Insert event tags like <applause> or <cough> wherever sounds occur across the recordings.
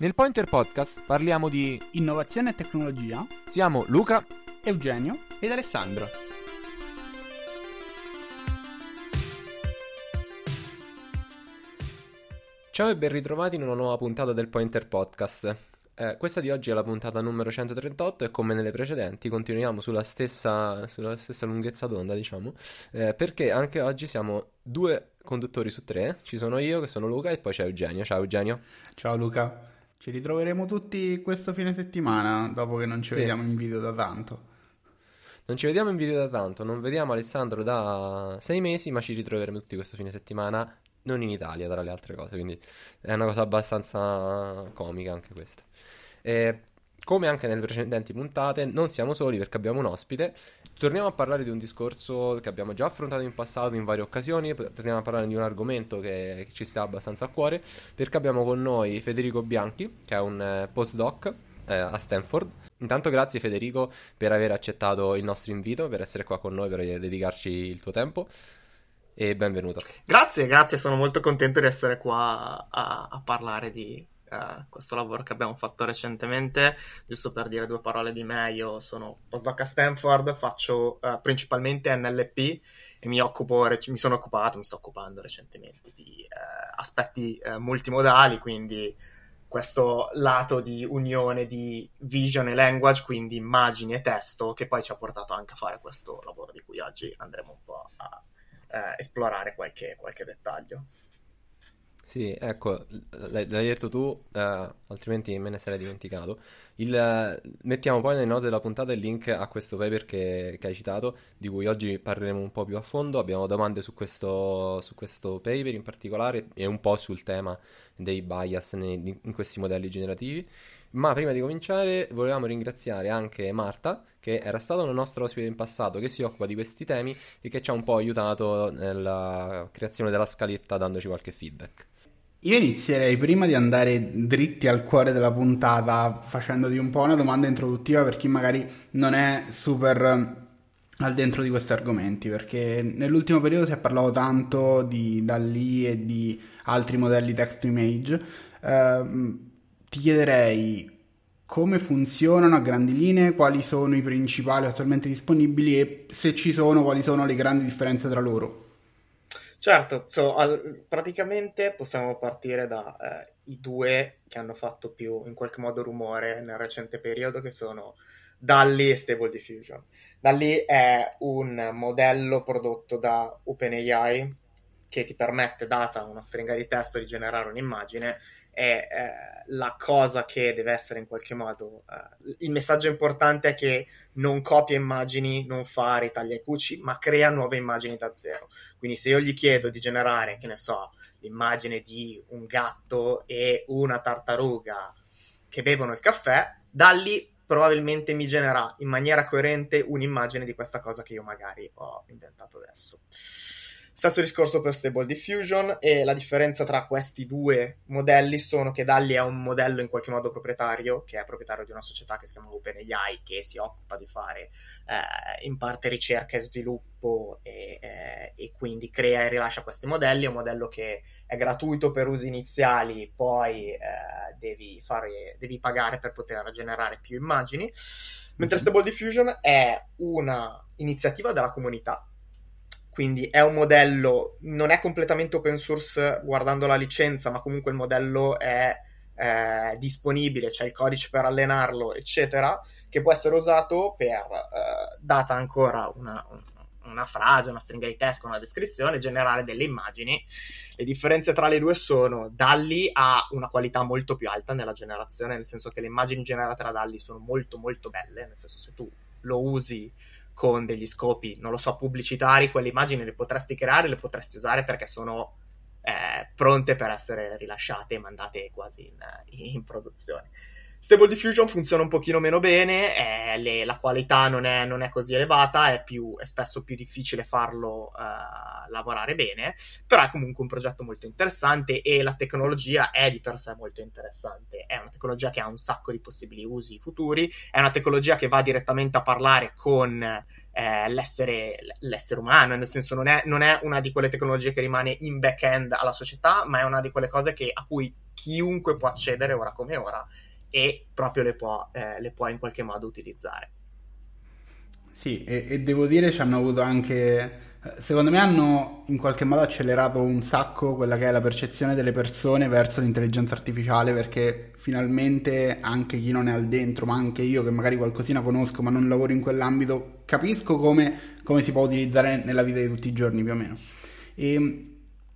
Nel Pointer Podcast parliamo di innovazione e tecnologia. Siamo Luca, Eugenio ed Alessandro. Ciao e ben ritrovati in una nuova puntata del Pointer Podcast. Eh, questa di oggi è la puntata numero 138 e come nelle precedenti continuiamo sulla stessa, sulla stessa lunghezza d'onda, diciamo, eh, perché anche oggi siamo due conduttori su tre. Ci sono io, che sono Luca, e poi c'è Eugenio. Ciao Eugenio. Ciao Luca. Ci ritroveremo tutti questo fine settimana, dopo che non ci sì. vediamo in video da tanto. Non ci vediamo in video da tanto, non vediamo Alessandro da sei mesi, ma ci ritroveremo tutti questo fine settimana, non in Italia tra le altre cose, quindi è una cosa abbastanza comica anche questa. E come anche nelle precedenti puntate, non siamo soli perché abbiamo un ospite. Torniamo a parlare di un discorso che abbiamo già affrontato in passato in varie occasioni. Torniamo a parlare di un argomento che, ci sta abbastanza a cuore. Perché abbiamo con noi Federico Bianchi, che è un eh, postdoc eh, a Stanford. Intanto grazie Federico per aver accettato il nostro invito, per essere qua con noi, per dedicarci il tuo tempo e benvenuto. Grazie, grazie, sono molto contento di essere qua a, a parlare di uh, questo lavoro che abbiamo fatto recentemente. Giusto per dire due parole di me, io sono postdoc a Stanford, faccio uh, principalmente NLP e mi, occupo, mi sono occupato, mi sto occupando recentemente di uh, aspetti multimodali, quindi questo lato di unione di vision e language, quindi immagini e testo, che poi ci ha portato anche a fare questo lavoro di cui oggi andremo un po' a esplorare qualche, qualche dettaglio. Sì, ecco, l'hai, detto tu, eh, altrimenti me ne sarei dimenticato. Il, mettiamo poi nelle note della puntata il link a questo paper che, che, hai citato, di cui oggi parleremo un po' più a fondo. Abbiamo domande su questo, su questo paper in particolare e un po' sul tema dei bias nei, in questi modelli generativi. Ma prima di cominciare volevamo ringraziare anche Marta, che era stata una nostra ospite in passato, che si occupa di questi temi e che ci ha un po' aiutato nella creazione della scaletta dandoci qualche feedback. Io inizierei prima di andare dritti al cuore della puntata facendoti un po' una domanda introduttiva per chi magari non è super al dentro di questi argomenti, perché nell'ultimo periodo si è parlato tanto di DALI e di altri modelli text image. Eh, ti chiederei come funzionano a grandi linee, quali sono i principali attualmente disponibili e se ci sono, quali sono le grandi differenze tra loro. Certo, so, al, praticamente possiamo partire dai eh, due che hanno fatto più in qualche modo rumore nel recente periodo, che sono Dalli e Stable Diffusion. Dalli è un modello prodotto da OpenAI che ti permette, data una stringa di testo, di generare un'immagine è eh, la cosa che deve essere in qualche modo eh, il messaggio importante è che non copia immagini, non fa ritaglia e cuci, ma crea nuove immagini da zero. Quindi se io gli chiedo di generare, che ne so, l'immagine di un gatto e una tartaruga che bevono il caffè, da lì probabilmente mi genera in maniera coerente un'immagine di questa cosa che io magari ho inventato adesso. Stesso discorso per Stable Diffusion e la differenza tra questi due modelli sono che Dalli è un modello in qualche modo proprietario, che è proprietario di una società che si chiama OpenAI, che si occupa di fare eh, in parte ricerca e sviluppo e, eh, e, quindi crea e rilascia questi modelli. È un modello che è gratuito per usi iniziali, poi eh, devi, fare, devi pagare per poter generare più immagini. Mentre mhm. Stable Diffusion è una iniziativa della comunità quindi è un modello, non è completamente open source guardando la licenza, ma comunque il modello è eh, disponibile, c'è il codice per allenarlo, eccetera, che può essere usato per, eh, data ancora una, una frase, una stringa di testo, una descrizione, generare delle immagini. Le differenze tra le due sono Dalli ha una qualità molto più alta nella generazione, nel senso che le immagini generate da Dalli sono molto molto belle, nel senso se tu lo usi con degli scopi, non lo so, pubblicitari, quelle immagini le potresti creare, le potresti usare perché sono eh, pronte per essere rilasciate e mandate quasi in, in produzione. Stable Diffusion funziona un pochino meno bene, eh, le, la qualità non è, non è, così elevata, è, più, è, spesso più difficile farlo uh, lavorare bene, però è comunque un progetto molto interessante e la tecnologia è di per sé molto interessante. È una tecnologia che ha un sacco di possibili usi futuri, è una tecnologia che va direttamente a parlare con eh, l'essere, l'essere, umano, nel senso non è, non è una di quelle tecnologie che rimane in back-end alla società, ma è una di quelle cose che, a cui chiunque può accedere ora come ora e proprio le può, eh, le può in qualche modo utilizzare. Sì, e, e devo dire ci hanno avuto anche secondo me hanno in qualche modo accelerato un sacco quella che è la percezione delle persone verso l'intelligenza artificiale perché finalmente anche chi non è al dentro, ma anche io che magari qualcosina conosco ma non lavoro in quell'ambito, capisco come, come si può utilizzare nella vita di tutti i giorni più o meno. E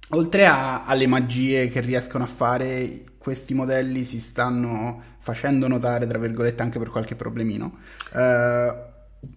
oltre a, alle magie che riescono a fare, questi modelli si stanno facendo notare, tra virgolette, anche per qualche problemino. Uh,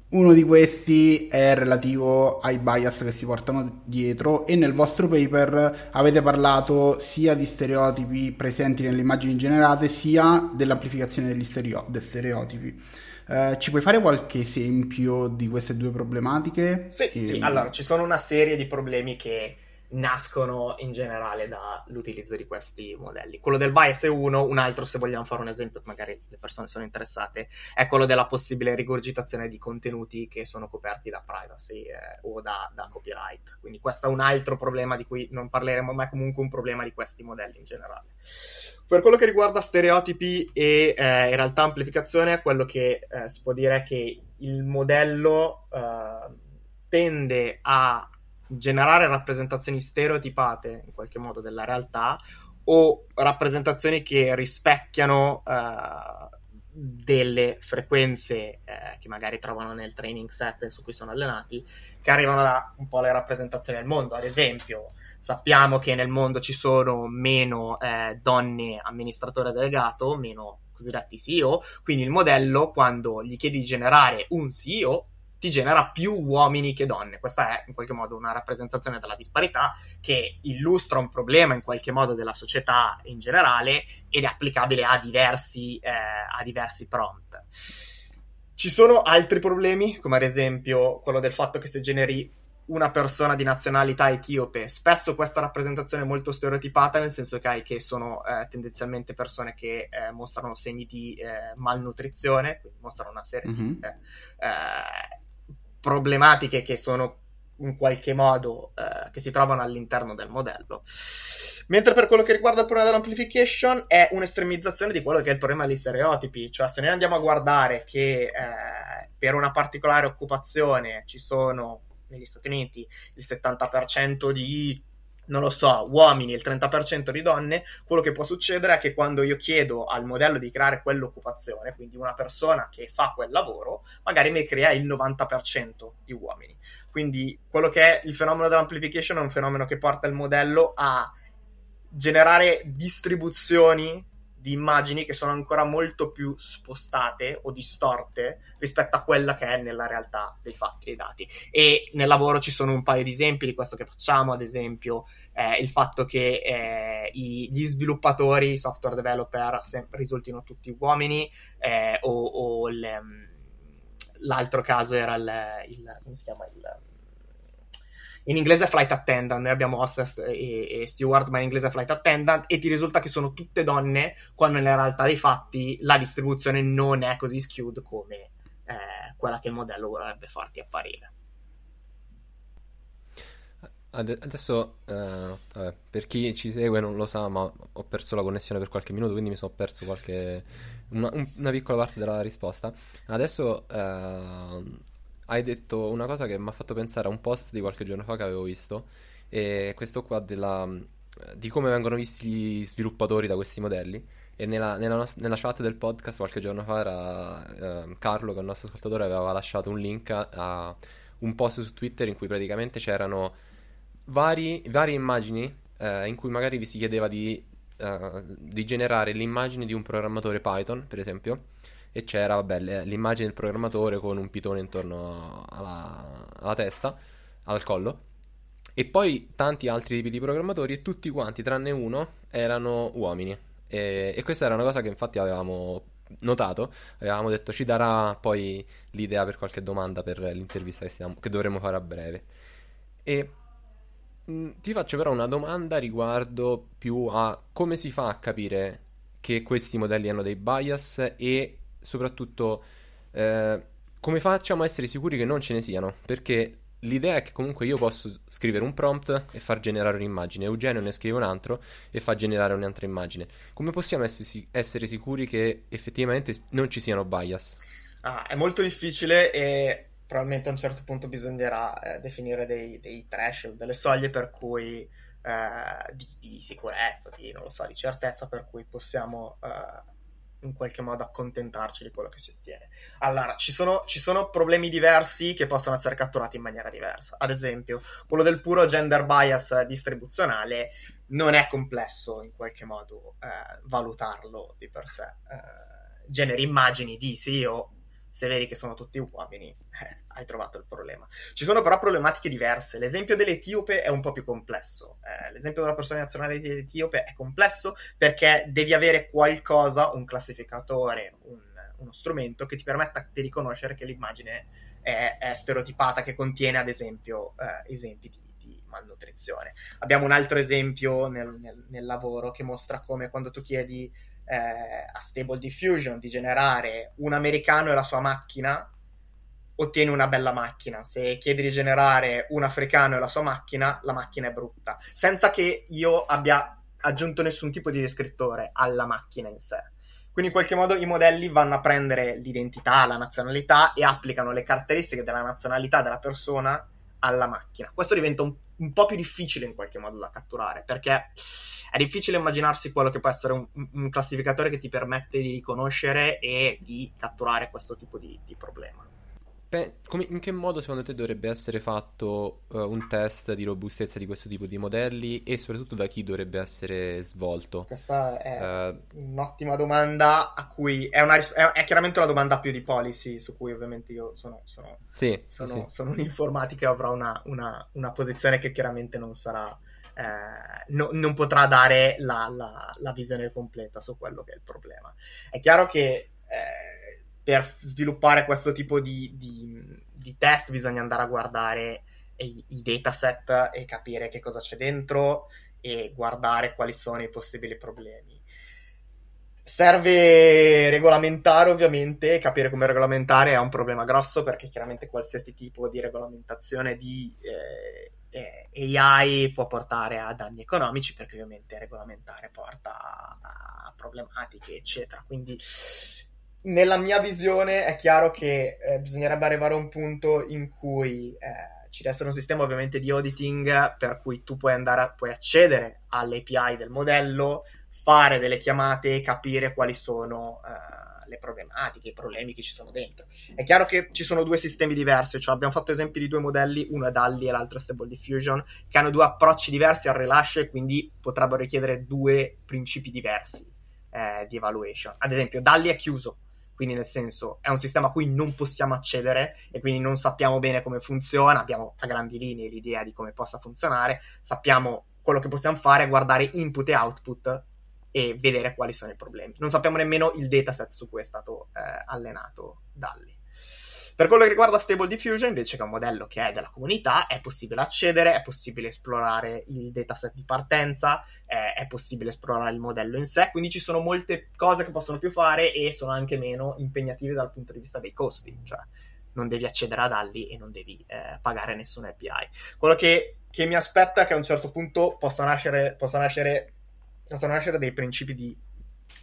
uno di questi è relativo ai bias che si portano dietro e nel vostro paper avete parlato sia di stereotipi presenti nelle immagini generate sia dell'amplificazione degli stereo- dei stereotipi. Uh, ci puoi fare qualche esempio di queste due problematiche? Sì, e... sì, allora ci sono una serie di problemi che nascono in generale dall'utilizzo di questi modelli. Quello del bias è uno, un altro se vogliamo fare un esempio, magari le persone sono interessate, è quello della possibile rigurgitazione di contenuti che sono coperti da privacy eh, o da, da, copyright. Quindi questo è un altro problema di cui non parleremo, ma è comunque un problema di questi modelli in generale. Per quello che riguarda stereotipi e eh, in realtà amplificazione, quello che eh, si può dire è che il modello eh, tende a generare rappresentazioni stereotipate in qualche modo della realtà o rappresentazioni che rispecchiano uh, delle frequenze eh, che magari trovano nel training set su cui sono allenati, che arrivano da un po' le rappresentazioni del mondo. Ad esempio, sappiamo che nel mondo ci sono meno eh, donne amministratore delegato, meno cosiddetti CEO, quindi il modello, quando gli chiedi di generare un CEO, ti genera più uomini che donne. Questa è in qualche modo una rappresentazione della disparità che illustra un problema in qualche modo della società in generale ed è applicabile a diversi, eh, a diversi prompt. Ci sono altri problemi, come ad esempio quello del fatto che se generi una persona di nazionalità etiope, spesso questa rappresentazione è molto stereotipata, nel senso che, che sono eh, tendenzialmente persone che eh, mostrano segni di eh, malnutrizione, quindi mostrano una serie mm-hmm. di eh, eh, problematiche che sono in qualche modo eh, che si trovano all'interno del modello. Mentre per quello che riguarda il problema dell'amplification è un'estremizzazione di quello che è il problema degli stereotipi, cioè se noi andiamo a guardare che eh, per una particolare occupazione ci sono negli Stati Uniti il 70% di non lo so, uomini e il 30% di donne, quello che può succedere è che quando io chiedo al modello di creare quell'occupazione, quindi una persona che fa quel lavoro, magari mi crea il 90% di uomini. Quindi quello che è il fenomeno dell'amplification è un fenomeno che porta il modello a generare distribuzioni di immagini che sono ancora molto più spostate o distorte rispetto a quella che è nella realtà dei fatti dei dati. E nel lavoro ci sono un paio di esempi di questo che facciamo, ad esempio eh, il fatto che eh, i, gli sviluppatori, i software developer, sempre risultino tutti uomini, eh, o, o il, mm, l'altro caso era il, il, come si chiama il in inglese flight attendant, noi abbiamo hostess e, e, steward, ma in inglese flight attendant, e ti risulta che sono tutte donne, quando nella realtà dei fatti la distribuzione non è così skewed come eh, quella che il modello vorrebbe farti apparire. Adesso, eh, vabbè, per chi ci segue non lo sa, ma ho perso la connessione per qualche minuto, quindi mi sono perso qualche, una, una, piccola parte della risposta. Adesso eh, hai detto una cosa che mi ha fatto pensare a un post di qualche giorno fa che avevo visto, e questo qua della, di come vengono visti gli sviluppatori da questi modelli. E nella, nella, nos- nella chat del podcast qualche giorno fa era eh, Carlo, che è il nostro ascoltatore, aveva lasciato un link a, a un post su Twitter in cui praticamente c'erano vari, varie immagini eh, in cui magari vi si chiedeva di, uh, di generare l'immagine di un programmatore Python, per esempio e c'era vabbè, l'immagine del programmatore con un pitone intorno alla, alla testa, al collo. E poi tanti altri tipi di programmatori e tutti quanti, tranne uno, erano uomini. E, e questa era una cosa che infatti avevamo notato, avevamo detto ci darà poi l'idea per qualche domanda per l'intervista che, stiamo, che dovremo fare a breve. E mh, mm, ti faccio però una domanda riguardo più a come si fa a capire che questi modelli hanno dei bias e soprattutto eh, come facciamo a essere sicuri che non ce ne siano? Perché l'idea è che comunque io posso scrivere un prompt e far generare un'immagine, Eugenio ne scrive un altro e fa generare un'altra immagine. Come possiamo essere, sicuri che effettivamente non ci siano bias? Ah, è molto difficile e probabilmente a un certo punto bisognerà eh, definire dei, dei threshold, delle soglie per cui eh, di, di, sicurezza, di, so, di certezza per cui possiamo eh, in qualche modo accontentarci di quello che si ottiene. Allora, ci sono, ci sono, problemi diversi che possono essere catturati in maniera diversa. Ad esempio, quello del puro gender bias distribuzionale non è complesso in qualche modo eh, valutarlo di per sé. Eh, generi immagini di sì o se vedi che sono tutti uomini, eh, hai trovato il problema. Ci sono però problematiche diverse. L'esempio dell'etiope è un po' più complesso. Eh, l'esempio della persona nazionale etiope è complesso perché devi avere qualcosa, un classificatore, un, uno strumento che ti permetta di riconoscere che l'immagine è, è stereotipata, che contiene ad esempio eh, esempi di, malnutrizione. Abbiamo un altro esempio nel, nel, nel lavoro che mostra come quando tu chiedi eh, a Stable Diffusion di generare un americano e la sua macchina, ottieni una bella macchina. Se chiedi di generare un africano e la sua macchina, la macchina è brutta. Senza che io abbia aggiunto nessun tipo di descrittore alla macchina in sé. Quindi in qualche modo i modelli vanno a prendere l'identità, la nazionalità e applicano le caratteristiche della nazionalità della persona alla macchina. Questo diventa un, un po' più difficile in qualche modo da catturare perché è difficile immaginarsi quello che può essere un, un classificatore che ti permette di riconoscere e di catturare questo tipo di, di problema. Beh, come, in che modo secondo te dovrebbe essere fatto uh, un test di robustezza di questo tipo di modelli e soprattutto da chi dovrebbe essere svolto? Questa è uh, un'ottima domanda a cui è, una, è, è, chiaramente una domanda più di policy su cui ovviamente io sono, sono, sì, sono, sì. sono un informatico e avrò una, una, una posizione che chiaramente non sarà eh, no, non potrà dare la, la, la, visione completa su quello che è il problema. È chiaro che eh, per sviluppare questo tipo di, di, di, test bisogna andare a guardare i, i dataset e capire che cosa c'è dentro e guardare quali sono i possibili problemi. Serve regolamentare ovviamente, capire come regolamentare è un problema grosso perché chiaramente qualsiasi tipo di regolamentazione di eh, eh, AI può portare a danni economici perché ovviamente regolamentare porta a, problematiche eccetera. Quindi nella mia visione è chiaro che eh, bisognerebbe arrivare a un punto in cui eh, ci essere un sistema ovviamente di auditing per cui tu puoi andare a, puoi accedere all'API del modello fare delle chiamate e capire quali sono eh, le problematiche, i problemi che ci sono dentro. È chiaro che ci sono due sistemi diversi, cioè abbiamo fatto esempi di due modelli, uno è DALI e l'altro è Stable Diffusion, che hanno due approcci diversi al rilascio e quindi potrebbero richiedere due principi diversi eh, di evaluation. Ad esempio, DALI è chiuso, quindi nel senso è un sistema a cui non possiamo accedere e quindi non sappiamo bene come funziona, abbiamo a grandi linee l'idea di come possa funzionare, sappiamo quello che possiamo fare è guardare input e output e vedere quali sono i problemi. Non sappiamo nemmeno il dataset su cui è stato eh, allenato Dalli. Per quello che riguarda Stable Diffusion, invece, che è un modello che è della comunità, è possibile accedere, è possibile esplorare il dataset di partenza, eh, è possibile esplorare il modello in sé, quindi ci sono molte cose che possono più fare e sono anche meno impegnative dal punto di vista dei costi, cioè non devi accedere ad Alli e non devi eh, pagare nessun API. Quello che, che, mi aspetta è che a un certo punto possa nascere, possa nascere possono nascere dei principi di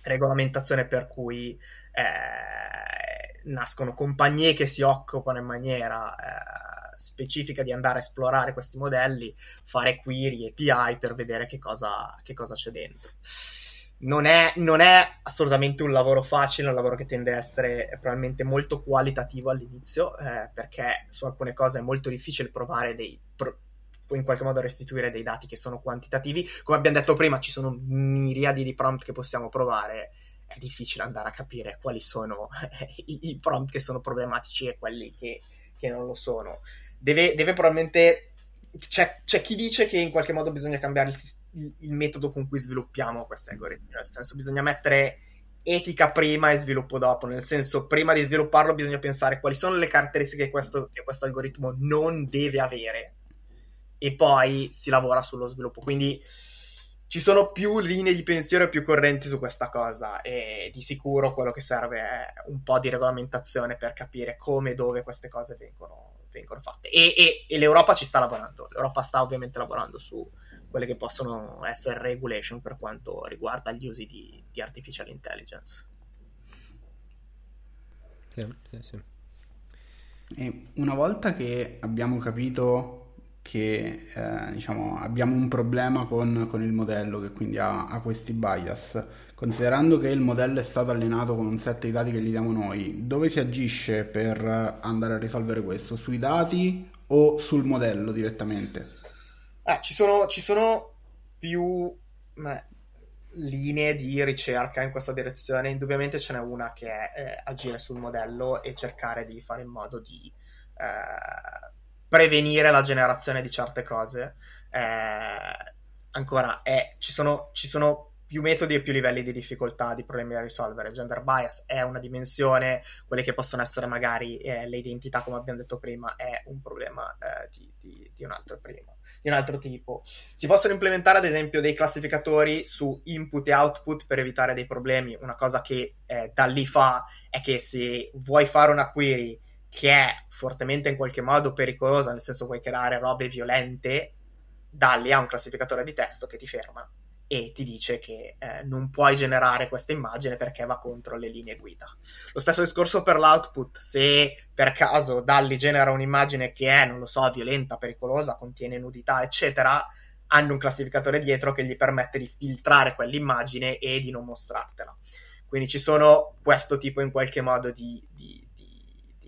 regolamentazione per cui eh, nascono compagnie che si occupano in maniera eh, specifica di andare a esplorare questi modelli, fare query, API per vedere che cosa, che cosa c'è dentro. Non è, non è, assolutamente un lavoro facile, è un lavoro che tende a essere probabilmente molto qualitativo all'inizio, eh, perché su alcune cose è molto difficile provare dei, pro- in qualche modo restituire dei dati che sono quantitativi. Come abbiamo detto prima, ci sono miriadi di prompt che possiamo provare. È difficile andare a capire quali sono <laughs> i, i, prompt che sono problematici e quelli che, che non lo sono. Deve, deve probabilmente. C'è, c'è, chi dice che in qualche modo bisogna cambiare il, il, metodo con cui sviluppiamo questi algoritmi. Nel senso, bisogna mettere etica prima e sviluppo dopo, nel senso prima di svilupparlo bisogna pensare quali sono le caratteristiche che questo, che questo algoritmo non deve avere e poi si lavora sullo sviluppo. Quindi ci sono più linee di pensiero e più correnti su questa cosa e di sicuro quello che serve è un po' di regolamentazione per capire come e dove queste cose vengono, vengono fatte. E, e, e, l'Europa ci sta lavorando. L'Europa sta ovviamente lavorando su quelle che possono essere regulation per quanto riguarda gli usi di, di artificial intelligence. Sì, sì, sì. E una volta che abbiamo capito che eh, diciamo, abbiamo un problema con, con, il modello che quindi ha, ha, questi bias, considerando che il modello è stato allenato con un set di dati che gli diamo noi, dove si agisce per andare a risolvere questo? Sui dati o sul modello direttamente? Eh, ci, sono, ci sono più beh, linee di ricerca in questa direzione, indubbiamente ce n'è una che è eh, agire sul modello e cercare di fare in modo di... Prevenire la generazione di certe cose. Eh, ancora, è, ci, sono, ci, sono, più metodi e più livelli di difficoltà di problemi da risolvere. Gender bias è una dimensione, quelle che possono essere magari eh, le identità, come abbiamo detto prima, è un problema eh, di, di, di, un altro prima, di un altro tipo. Si possono implementare, ad esempio, dei classificatori su input e output per evitare dei problemi. Una cosa che eh, da lì fa è che se vuoi fare una query che è fortemente in qualche modo pericolosa, nel senso vuoi creare robe violente, Dalli ha un classificatore di testo che ti ferma e ti dice che eh, non puoi generare questa immagine perché va contro le linee guida. Lo stesso discorso per l'output, se per caso Dalli genera un'immagine che è, non lo so, violenta, pericolosa, contiene nudità, eccetera, hanno un classificatore dietro che gli permette di filtrare quell'immagine e di non mostrartela. Quindi ci sono questo tipo in qualche modo di, di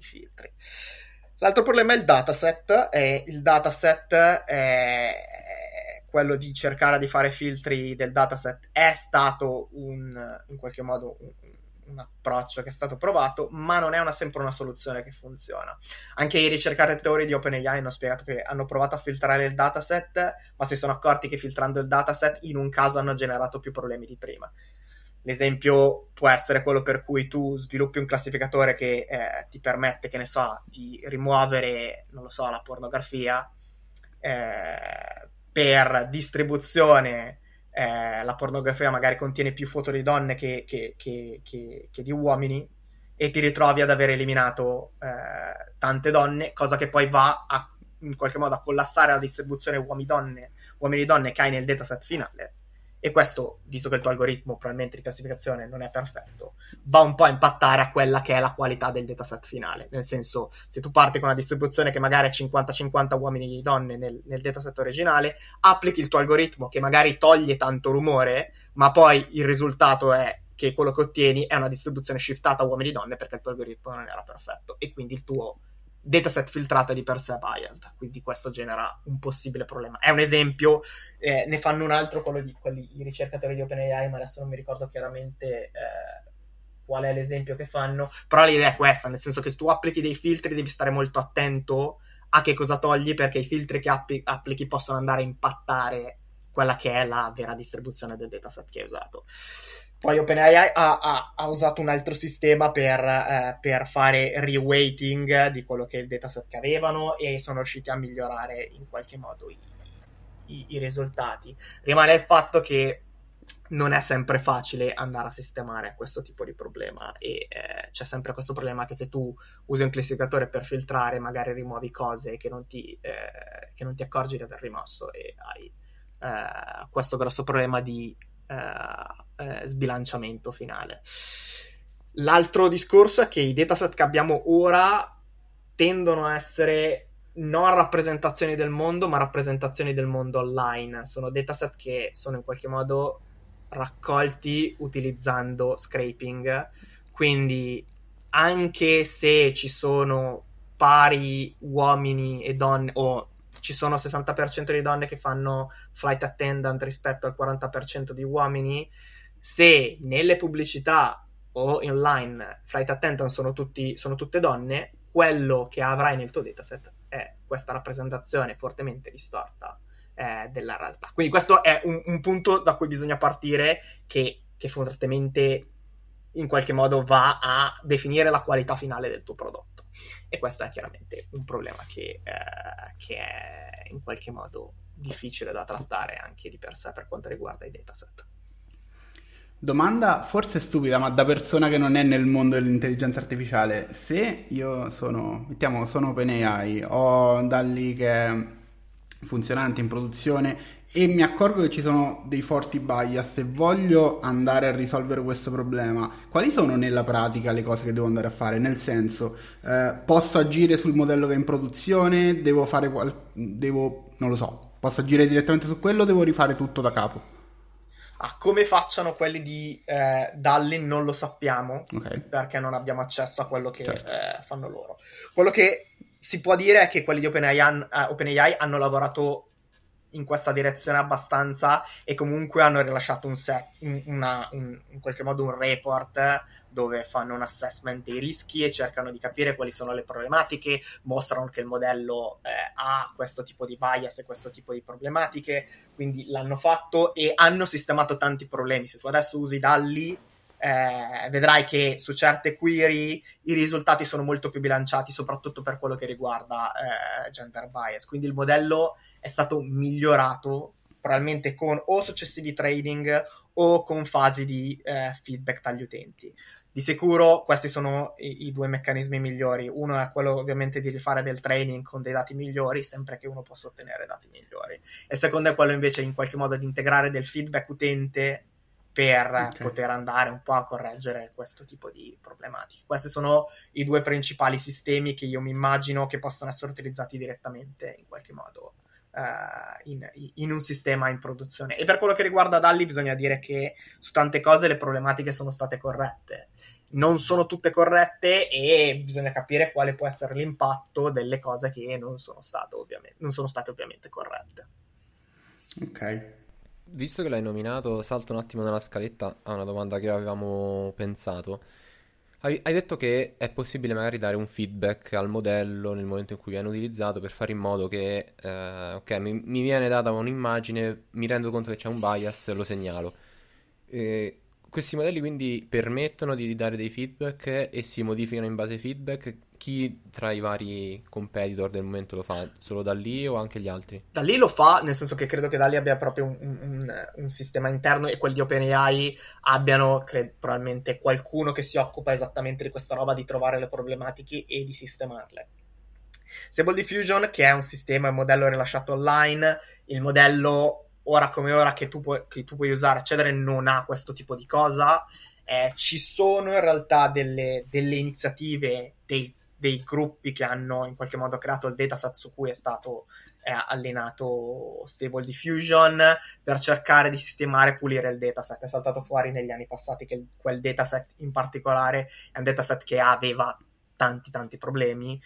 filtri. L'altro problema è il dataset, e il dataset è quello di cercare di fare filtri del dataset è stato un, in qualche modo un, un approccio che è stato provato, ma non è una, sempre una soluzione che funziona. Anche i ricercatori di OpenAI hanno spiegato che hanno provato a filtrare il dataset, ma si sono accorti che filtrando il dataset in un caso hanno generato più problemi di prima. L'esempio può essere quello per cui tu sviluppi un classificatore che eh, ti permette, che ne so, di rimuovere, non lo so, la pornografia. Eh, per distribuzione eh, la pornografia magari contiene più foto di donne che, che, che, che, di uomini e ti ritrovi ad aver eliminato eh, tante donne, cosa che poi va a in qualche modo a collassare la distribuzione uomini-donne, uomini-donne che hai nel dataset finale e questo, visto che il tuo algoritmo probabilmente di classificazione non è perfetto, va un po' a impattare a quella che è la qualità del dataset finale. Nel senso, se tu parti con una distribuzione che magari è 50-50 uomini e donne nel, nel dataset originale, applichi il tuo algoritmo che magari toglie tanto rumore, ma poi il risultato è che quello che ottieni è una distribuzione shiftata uomini e donne perché il tuo algoritmo non era perfetto e quindi il tuo dataset filtrato è di per sé biased, quindi questo genera un possibile problema. È un esempio, eh, ne fanno un altro quello di quelli, i ricercatori di OpenAI, ma adesso non mi ricordo chiaramente eh, qual è l'esempio che fanno, però l'idea è questa, nel senso che se tu applichi dei filtri devi stare molto attento a che cosa togli, perché i filtri che appi- applichi possono andare a impattare quella che è la vera distribuzione del dataset che hai usato. Poi OpenAI ha, ha, ha, usato un altro sistema per, eh, per, fare reweighting di quello che è il dataset che avevano e sono riusciti a migliorare in qualche modo i, i, i risultati. Rimane il fatto che non è sempre facile andare a sistemare questo tipo di problema e eh, c'è sempre questo problema che se tu usi un classificatore per filtrare magari rimuovi cose che non ti, eh, che non ti accorgi di aver rimosso e hai eh, questo grosso problema di eh, eh, sbilanciamento finale. L'altro discorso è che i dataset che abbiamo ora tendono a essere non rappresentazioni del mondo, ma rappresentazioni del mondo online. Sono dataset che sono in qualche modo raccolti utilizzando scraping. Quindi, anche se ci sono pari uomini e donne, o ci sono 60% di donne che fanno flight attendant rispetto al 40% di uomini, se nelle pubblicità o online flight attendant sono, tutti, sono tutte donne, quello che avrai nel tuo dataset è questa rappresentazione fortemente distorta eh, della realtà. Quindi questo è un, un, punto da cui bisogna partire che, che fortemente in qualche modo va a definire la qualità finale del tuo prodotto. E questo è chiaramente un problema che, eh, che è in qualche modo difficile da trattare anche di per sé per quanto riguarda i dataset. Domanda forse stupida, ma da persona che non è nel mondo dell'intelligenza artificiale, se io sono, mettiamo, sono OpenAI, ho DALI che è funzionante in produzione e mi accorgo che ci sono dei forti bias e voglio andare a risolvere questo problema, quali sono nella pratica le cose che devo andare a fare? Nel senso, eh, posso agire sul modello che è in produzione, devo fare qual- devo, non lo so, posso agire direttamente su quello, devo rifare tutto da capo. Ah, come facciano quelli di eh, Dalli non lo sappiamo Ok. perché non abbiamo accesso a quello che Certo. eh, fanno loro. Quello che si può dire è che quelli di OpenAI, han- eh, OpenAI hanno lavorato in questa direzione abbastanza e comunque hanno rilasciato un set, un- una- un- in qualche modo un report dove fanno un assessment dei rischi e cercano di capire quali sono le problematiche, mostrano che il modello eh, ha questo tipo di bias e questo tipo di problematiche, quindi l'hanno fatto e hanno sistemato tanti problemi. Se tu adesso usi Dalli, eh, vedrai che su certe query i risultati sono molto più bilanciati, soprattutto per quello che riguarda eh, gender bias. Quindi il modello è stato migliorato probabilmente con o successivi trading o con fasi di eh, feedback dagli utenti. Di sicuro questi sono i, i, due meccanismi migliori. Uno è quello ovviamente di rifare del training con dei dati migliori, sempre che uno possa ottenere dati migliori. E il secondo è quello invece in qualche modo di integrare del feedback utente per okay. poter andare un po' a correggere questo tipo di problematiche. Questi sono i due principali sistemi che io mi immagino che possano essere utilizzati direttamente in qualche modo uh, in, in, un sistema in produzione. E per quello che riguarda Dalli bisogna dire che su tante cose le problematiche sono state corrette. Non sono tutte corrette e bisogna capire quale può essere l'impatto delle cose che non sono state ovviamente, non sono state ovviamente corrette. Ok. Visto che l'hai nominato, salto un attimo nella scaletta a una domanda che avevamo pensato. Hai, detto che è possibile magari dare un feedback al modello nel momento in cui viene utilizzato per fare in modo che, eh, ok, mi, mi, viene data un'immagine, mi rendo conto che c'è un bias, lo segnalo. E questi modelli quindi permettono di dare dei feedback e si modificano in base ai feedback. Chi tra i vari competitor del momento lo fa? Solo da lì o anche gli altri? Da lì lo fa, nel senso che credo che da lì abbia proprio un, un, un sistema interno e quelli di OpenAI abbiano cred- probabilmente qualcuno che si occupa esattamente di questa roba, di trovare le problematiche e di sistemarle. Stable Diffusion, che è un sistema, un modello rilasciato online, il modello ora come ora che tu, puoi, che tu puoi usare, accedere, non ha questo tipo di cosa. Eh, ci sono in realtà delle, delle iniziative, dei, dei, gruppi che hanno in qualche modo creato il dataset su cui è stato eh, allenato Stable Diffusion per cercare di sistemare e pulire il dataset. È saltato fuori negli anni passati che quel dataset in particolare è un dataset che aveva tanti tanti problemi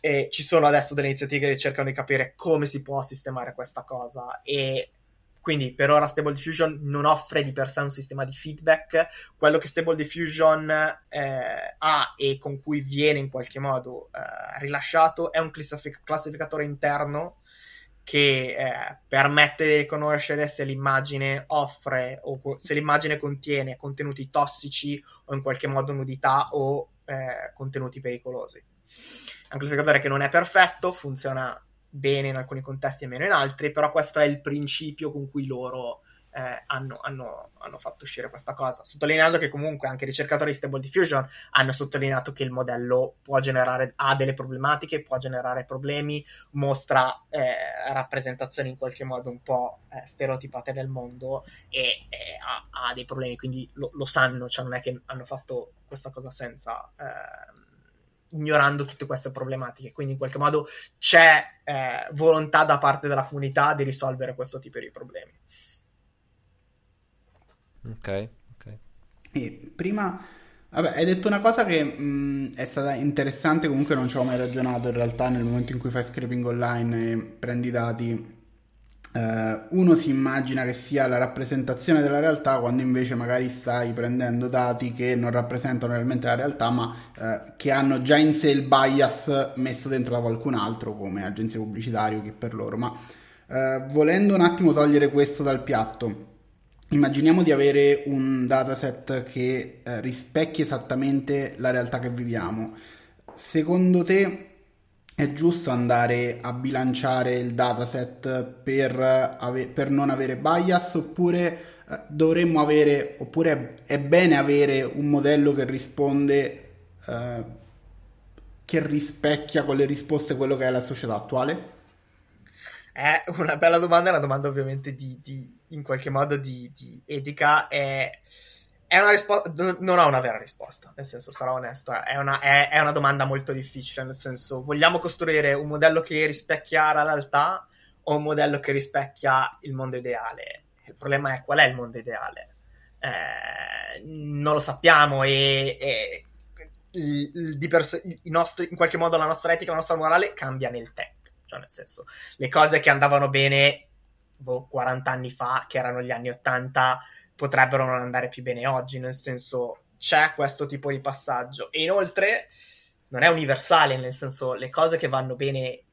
e ci sono adesso delle iniziative che cercano di capire come si può sistemare questa cosa e quindi per ora Stable Diffusion non offre di per sé un sistema di feedback. Quello che Stable Diffusion eh, ha e con cui viene in qualche modo eh, rilasciato è un classific- classificatore interno che eh, permette di riconoscere se l'immagine offre o co- se l'immagine contiene contenuti tossici o in qualche modo nudità o eh, contenuti pericolosi. È un classificatore che non è perfetto, funziona bene in alcuni contesti e meno in altri, però questo è il principio con cui loro eh, hanno, hanno, hanno, fatto uscire questa cosa. Sottolineando che comunque anche i ricercatori di Stable Diffusion hanno sottolineato che il modello può generare, ha delle problematiche, può generare problemi, mostra eh, rappresentazioni in qualche modo un po' eh, stereotipate nel mondo e ha, ha, dei problemi, quindi lo, lo, sanno, cioè non è che hanno fatto questa cosa senza ehm, ignorando tutte queste problematiche. Quindi in qualche modo c'è eh, volontà da parte della comunità di risolvere questo tipo di problemi. Ok, ok. E prima, vabbè, hai detto una cosa che mh, è stata interessante, comunque non ci ho mai ragionato in realtà nel momento in cui fai scraping online e prendi dati. Uh, uno si immagina che sia la rappresentazione della realtà quando invece magari stai prendendo dati che non rappresentano realmente la realtà ma uh, che hanno già in sé il bias messo dentro da qualcun altro come agenzie pubblicitarie o chi per loro ma uh, volendo un attimo togliere questo dal piatto Immaginiamo di avere un dataset che eh, rispecchi esattamente la realtà che viviamo. Secondo te è giusto andare a bilanciare il dataset per, ave- per non avere bias oppure eh, dovremmo avere, oppure è bene avere un modello che risponde, eh, che rispecchia con le risposte quello che è la società attuale? È una bella domanda, è una domanda ovviamente di, di in qualche modo di, di etica. È, è una risposta, non ha una vera risposta, nel senso, sarò onesto, è una, è, è una domanda molto difficile, nel senso, vogliamo costruire un modello che rispecchia la realtà o un modello che rispecchia il mondo ideale? Il problema è qual è il mondo ideale? Eh, non lo sappiamo e, e il, pers- nostri, in qualche modo la nostra etica, la nostra morale cambia nel tempo. Cioè, nel senso, le cose che andavano bene boh, 40 anni fa, che erano gli anni 80, potrebbero non andare più bene oggi. Nel senso, c'è questo tipo di passaggio. E inoltre, non è universale, nel senso, le cose che vanno bene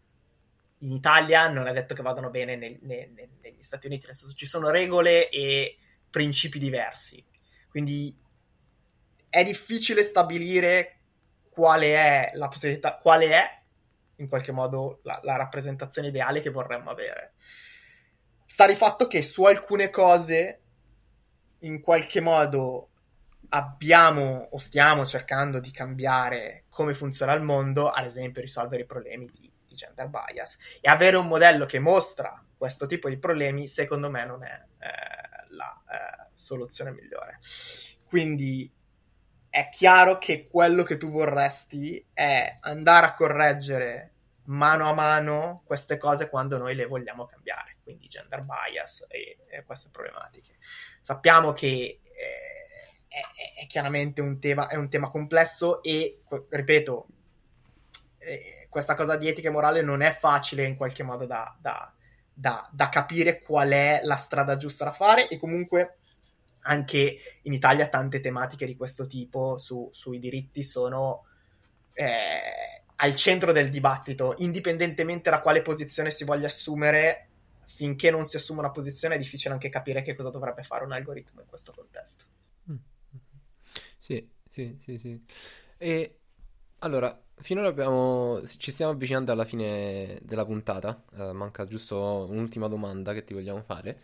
in Italia non è detto che vadano bene nel, nel, negli Stati Uniti, nel senso ci sono regole e principi diversi. Quindi è difficile stabilire quale è la possibilità, quale è in qualche modo la, la rappresentazione ideale che vorremmo avere. Sta di fatto che su alcune cose in qualche modo abbiamo o stiamo cercando di cambiare come funziona il mondo, ad esempio risolvere i problemi di, di gender bias. E avere un modello che mostra questo tipo di problemi, secondo me, non è eh, la eh, soluzione migliore. Quindi è chiaro che quello che tu vorresti è andare a correggere mano a mano queste cose quando noi le vogliamo cambiare, quindi gender bias e, e queste problematiche. Sappiamo che eh, è, è, chiaramente un tema, è un tema complesso e, ripeto, eh, questa cosa di etica e morale non è facile in qualche modo da, da, da, da capire qual è la strada giusta da fare e comunque anche in Italia tante tematiche di questo tipo su, sui diritti sono eh, al centro del dibattito, indipendentemente da quale posizione si voglia assumere. Finché non si assume una posizione è difficile anche capire che cosa dovrebbe fare un algoritmo in questo contesto. Mm. Sì, sì, sì, sì. E allora, finora abbiamo... ci stiamo avvicinando alla fine della puntata. Uh, manca giusto un'ultima domanda che ti vogliamo fare.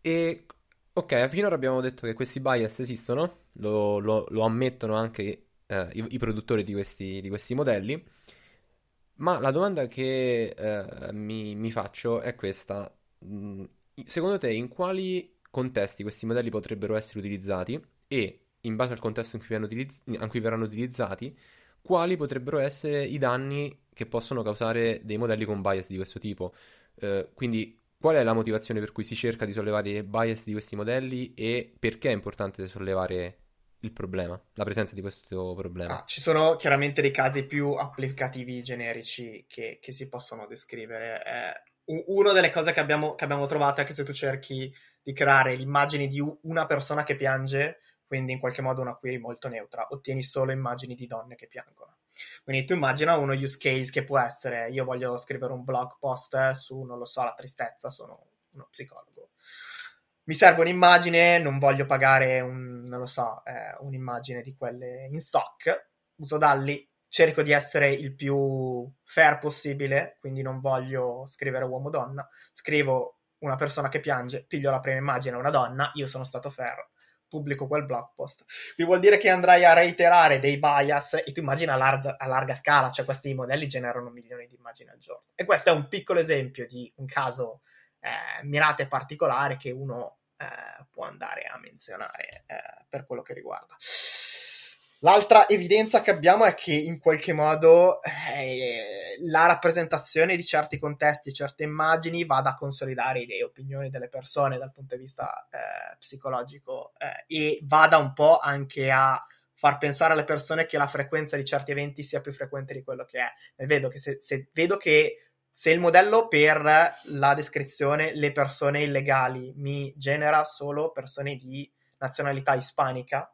E Ok, finora abbiamo detto che questi bias esistono, lo, lo, lo ammettono anche eh, i, i, produttori di questi, di questi, modelli, ma la domanda che eh, mi, mi, faccio è questa. Mm, secondo te in quali contesti questi modelli potrebbero essere utilizzati e in base al contesto in cui, utilizz- in cui verranno utilizzati, quali potrebbero essere i danni che possono causare dei modelli con bias di questo tipo? Eh, quindi Qual è la motivazione per cui si cerca di sollevare bias di questi modelli e perché è importante sollevare il problema, la presenza di questo problema? Ah, ci sono chiaramente dei casi più applicativi generici che, che si possono descrivere. Eh, una delle cose che abbiamo, che abbiamo trovato è che se tu cerchi di creare l'immagine di una persona che piange, quindi in qualche modo una query molto neutra, ottieni solo immagini di donne che piangono. Quindi tu immagina uno use case che può essere io voglio scrivere un blog post su, non lo so, la tristezza, sono uno psicologo. Mi serve un'immagine, non voglio pagare un, non lo so, eh, un'immagine di quelle in stock, uso Dalli, cerco di essere il più fair possibile, quindi non voglio scrivere uomo-donna, scrivo una persona che piange, piglio la prima immagine, una donna, io sono stato fair, pubblico quel blog post. Quindi vuol dire che andrai a reiterare dei bias e tu immagini a larga, a larga scala, cioè questi modelli generano milioni di immagini al giorno. E questo è un piccolo esempio di un caso eh, e particolare che uno eh, può andare a menzionare eh, per quello che riguarda. L'altra evidenza che abbiamo è che in qualche modo eh, la rappresentazione di certi contesti, certe immagini vada a consolidare idee e opinioni delle persone dal punto di vista eh, psicologico eh, e vada un po' anche a far pensare alle persone che la frequenza di certi eventi sia più frequente di quello che è. Vedo che se, se, vedo che se il modello per la descrizione le persone illegali mi genera solo persone di nazionalità ispanica,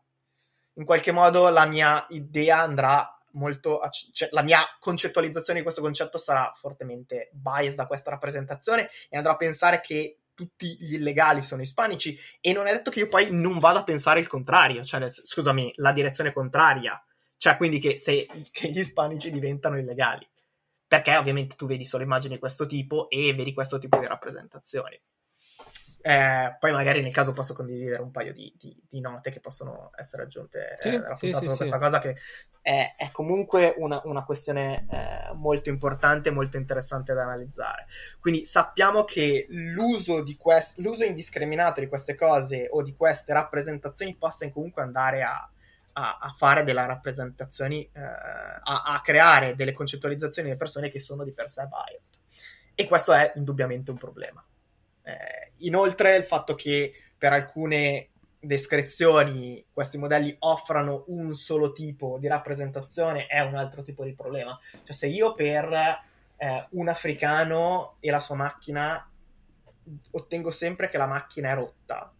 in qualche modo la mia idea andrà molto, cioè la mia concettualizzazione di questo concetto sarà fortemente biased da questa rappresentazione e andrò a pensare che tutti gli illegali sono ispanici e non è detto che io poi non vada a pensare il contrario, cioè scusami, la direzione contraria, cioè quindi che, se, che gli ispanici diventano illegali, perché ovviamente tu vedi solo immagini di questo tipo e vedi questo tipo di rappresentazioni. Eh, poi magari nel caso posso condividere un paio di, di, di note che possono essere aggiunte sì, eh, sì, sì, questa cosa che è, è comunque una, una questione eh, molto importante, molto interessante da analizzare. Quindi sappiamo che l'uso, di quest- l'uso indiscriminato di queste cose o di queste rappresentazioni possa comunque andare a, a, a fare delle rappresentazioni, eh, a, a, creare delle concettualizzazioni delle persone che sono di per sé biased. E questo è indubbiamente un problema. Eh, inoltre il fatto che per alcune descrizioni questi modelli offrano un solo tipo di rappresentazione è un altro tipo di problema. Cioè se io per eh, un africano e la sua macchina ottengo sempre che la macchina è rotta,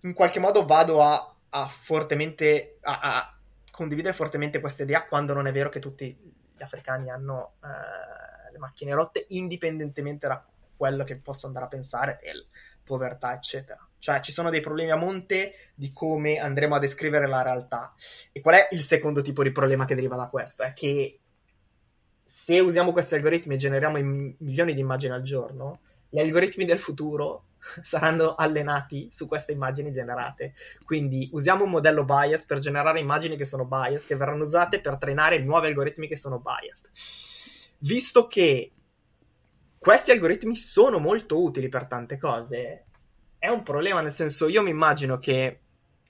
in qualche modo vado a, a fortemente a, a, condividere fortemente questa idea quando non è vero che tutti gli africani hanno eh, le macchine rotte indipendentemente da quello che posso andare a pensare del povertà, eccetera. Cioè ci sono dei problemi a monte di come andremo a descrivere la realtà. E qual è il secondo tipo di problema che deriva da questo? È che se usiamo questi algoritmi e generiamo milioni di immagini al giorno, gli algoritmi del futuro <laughs> saranno allenati su queste immagini generate. Quindi usiamo un modello bias per generare immagini che sono bias, che verranno usate per trainare nuovi algoritmi che sono biased. Visto che questi algoritmi sono molto utili per tante cose. È un problema, nel senso, io mi immagino che,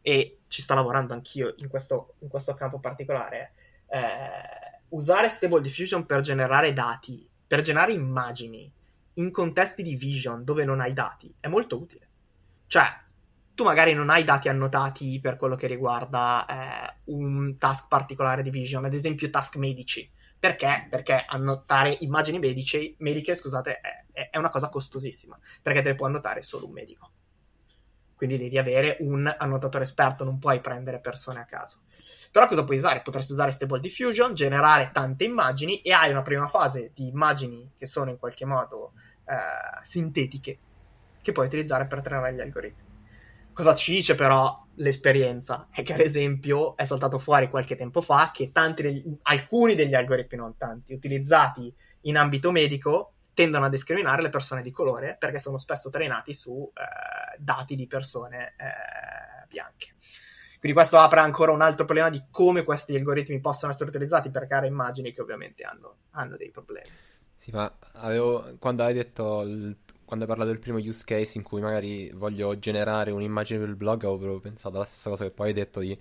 e ci sto lavorando anch'io in questo, in questo campo particolare, eh, usare Stable Diffusion per generare dati, per generare immagini in contesti di vision dove non hai dati è molto utile. Cioè, tu magari non hai dati annotati per quello che riguarda eh, un task particolare di vision, ad esempio task medici perché? Perché annotare immagini medici, mediche scusate, è, è, una cosa costosissima, perché te le può annotare solo un medico. Quindi devi avere un annotatore esperto, non puoi prendere persone a caso. Però cosa puoi usare? Potresti usare Stable Diffusion, generare tante immagini e hai una prima fase di immagini che sono in qualche modo eh, sintetiche che puoi utilizzare per trainare gli algoritmi. Cosa ci dice però l'esperienza? È che ad esempio è saltato fuori qualche tempo fa che degli, alcuni degli algoritmi, non tanti, utilizzati in ambito medico tendono a discriminare le persone di colore perché sono spesso trainati su eh, dati di persone eh, bianche. Quindi questo apre ancora un altro problema di come questi algoritmi possono essere utilizzati per creare immagini che ovviamente hanno, hanno dei problemi. Sì, ma avevo, quando hai detto il quando hai parlato del primo use case in cui magari voglio generare un'immagine per il blog, avevo proprio pensato alla stessa cosa che poi hai detto di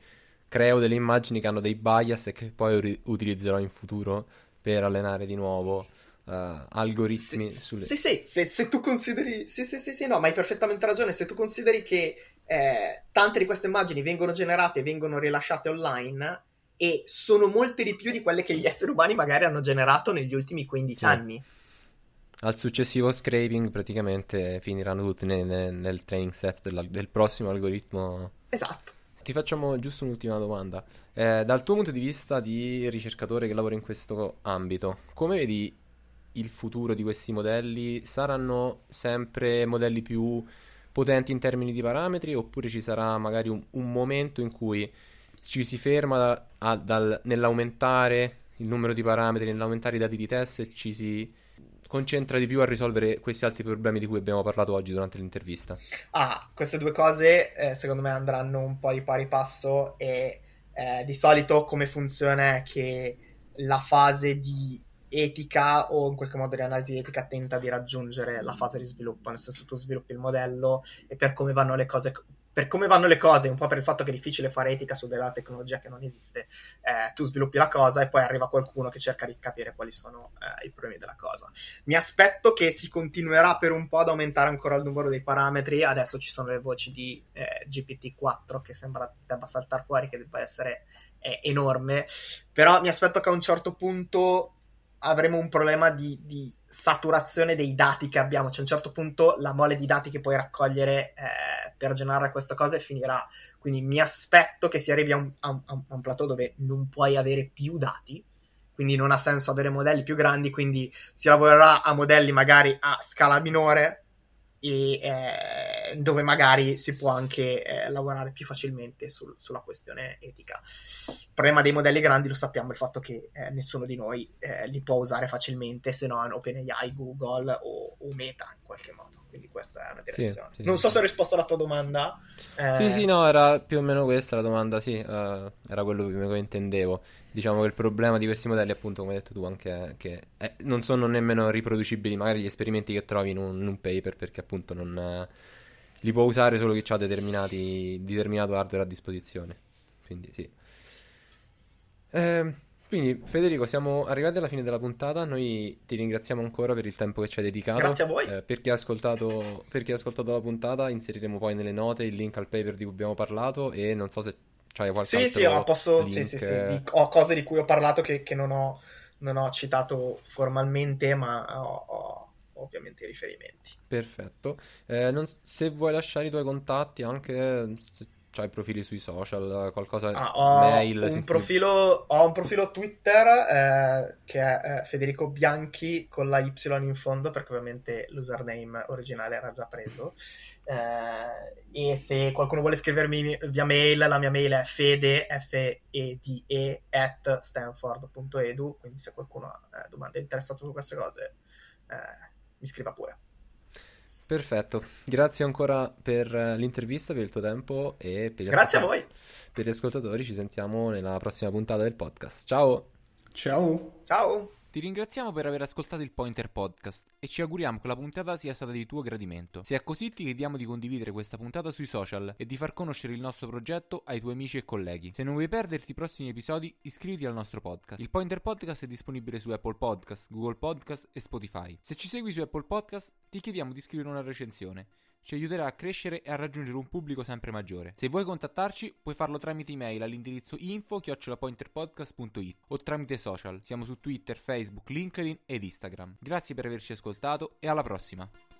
creo delle immagini che hanno dei bias e che poi ri- utilizzerò in futuro per allenare di nuovo uh, algoritmi sì, sulle... Sì, sì, se, se, tu consideri... Sì, sì, sì, sì, no, ma hai perfettamente ragione. Se tu consideri che eh, tante di queste immagini vengono generate e vengono rilasciate online e sono molte di più di quelle che gli esseri umani magari hanno generato negli ultimi 15 sì. anni al successivo scraping praticamente finiranno tutti nel, nel training set della, del prossimo algoritmo. Esatto. Ti facciamo giusto un'ultima domanda. Eh, dal tuo punto di vista di ricercatore che lavora in questo ambito, come vedi il futuro di questi modelli? Saranno sempre modelli più potenti in termini di parametri oppure ci sarà magari un, un momento in cui ci si ferma da, a, dal, nell'aumentare il numero di parametri, nell'aumentare i dati di test e ci si concentra di più a risolvere questi altri problemi di cui abbiamo parlato oggi durante l'intervista? Ah, queste due cose eh, secondo me andranno un po' di pari passo e eh, di solito come funziona è che la fase di etica o in qualche modo di analisi etica tenta di raggiungere la fase di sviluppo, nel senso tu sviluppi il modello e per come vanno le cose per come vanno le cose, un po' per il fatto che è difficile fare etica su della tecnologia che non esiste, eh, tu sviluppi la cosa e poi arriva qualcuno che cerca di capire quali sono eh, i problemi della cosa. Mi aspetto che si continuerà per un po' ad aumentare ancora il numero dei parametri, adesso ci sono le voci di eh, GPT-4 che sembra debba saltare fuori, che debba essere eh, enorme, però mi aspetto che a un certo punto avremo un problema di, di saturazione dei dati che abbiamo, cioè a un certo punto la mole di dati che puoi raccogliere eh, per generare questa cosa finirà. Quindi mi aspetto che si arrivi a un, a, un, a un, plateau dove non puoi avere più dati, quindi non ha senso avere modelli più grandi, quindi si lavorerà a modelli magari a scala minore e eh, dove magari si può anche eh, lavorare più facilmente sul, sulla questione etica. Il problema dei modelli grandi lo sappiamo, il fatto che eh, nessuno di noi eh, li può usare facilmente se non OpenAI, Google o, o Meta in qualche modo questa è una direzione. Sì, sì, non so se ho risposto alla tua domanda. eh, Sì, sì, no, era più o meno questa la domanda, sì, eh, era quello che intendevo. Diciamo che il problema di questi modelli, appunto, come hai detto tu, anche è che eh, non sono nemmeno riproducibili magari gli esperimenti che trovi in un, in un paper, perché appunto non eh, li può usare solo chi ha determinati, determinato hardware a disposizione. Quindi sì. Eh, quindi Federico, siamo arrivati alla fine della puntata. Noi ti ringraziamo ancora per il tempo che ci hai dedicato. Grazie a voi. Eh, per, chi ha ascoltato, per chi ha ascoltato la puntata, inseriremo poi nelle note il link al paper di cui abbiamo parlato. E non so se c'hai qualche Sì, altro sì, ho, posso, link. sì, sì, sì, di- ho cose di cui ho parlato che, che non, ho, non ho citato formalmente, ma ho, ho ovviamente i riferimenti. Perfetto. Eh, non- se vuoi lasciare i tuoi contatti, anche se c'hai profili sui social, qualcosa, Ah, ho, mail. un profilo, ho un profilo Twitter eh, che è eh, Federico Bianchi con la Y in fondo perché ovviamente l'username originale era già preso. Eh, e se qualcuno vuole scrivermi via mail, la mia mail è fede, F-E-D-E, at stanford.edu. Quindi se qualcuno ha eh, domande interessato su queste cose, eh, mi scriva pure. Perfetto. Grazie ancora per eh, l'intervista, per il tuo tempo e per gli Grazie a voi. Per gli ascoltatori ci sentiamo nella prossima puntata del podcast. Ciao! Ciao. Ciao. Ti ringraziamo per aver ascoltato il Pointer Podcast e ci auguriamo che la puntata sia stata di tuo gradimento. Se è così ti chiediamo di condividere questa puntata sui social e di far conoscere il nostro progetto ai tuoi amici e colleghi. Se non vuoi perderti i prossimi episodi, iscriviti al nostro podcast. Il Pointer Podcast è disponibile su Apple Podcast, Google Podcast e Spotify. Se ci segui su Apple Podcast, ti chiediamo di scrivere una recensione. Ci aiuterà a crescere e a raggiungere un pubblico sempre maggiore. Se vuoi contattarci, puoi farlo tramite email all'indirizzo info-pointerpodcast.it o tramite social. Siamo su Twitter, Facebook, LinkedIn ed Instagram. Grazie per averci ascoltato e alla prossima!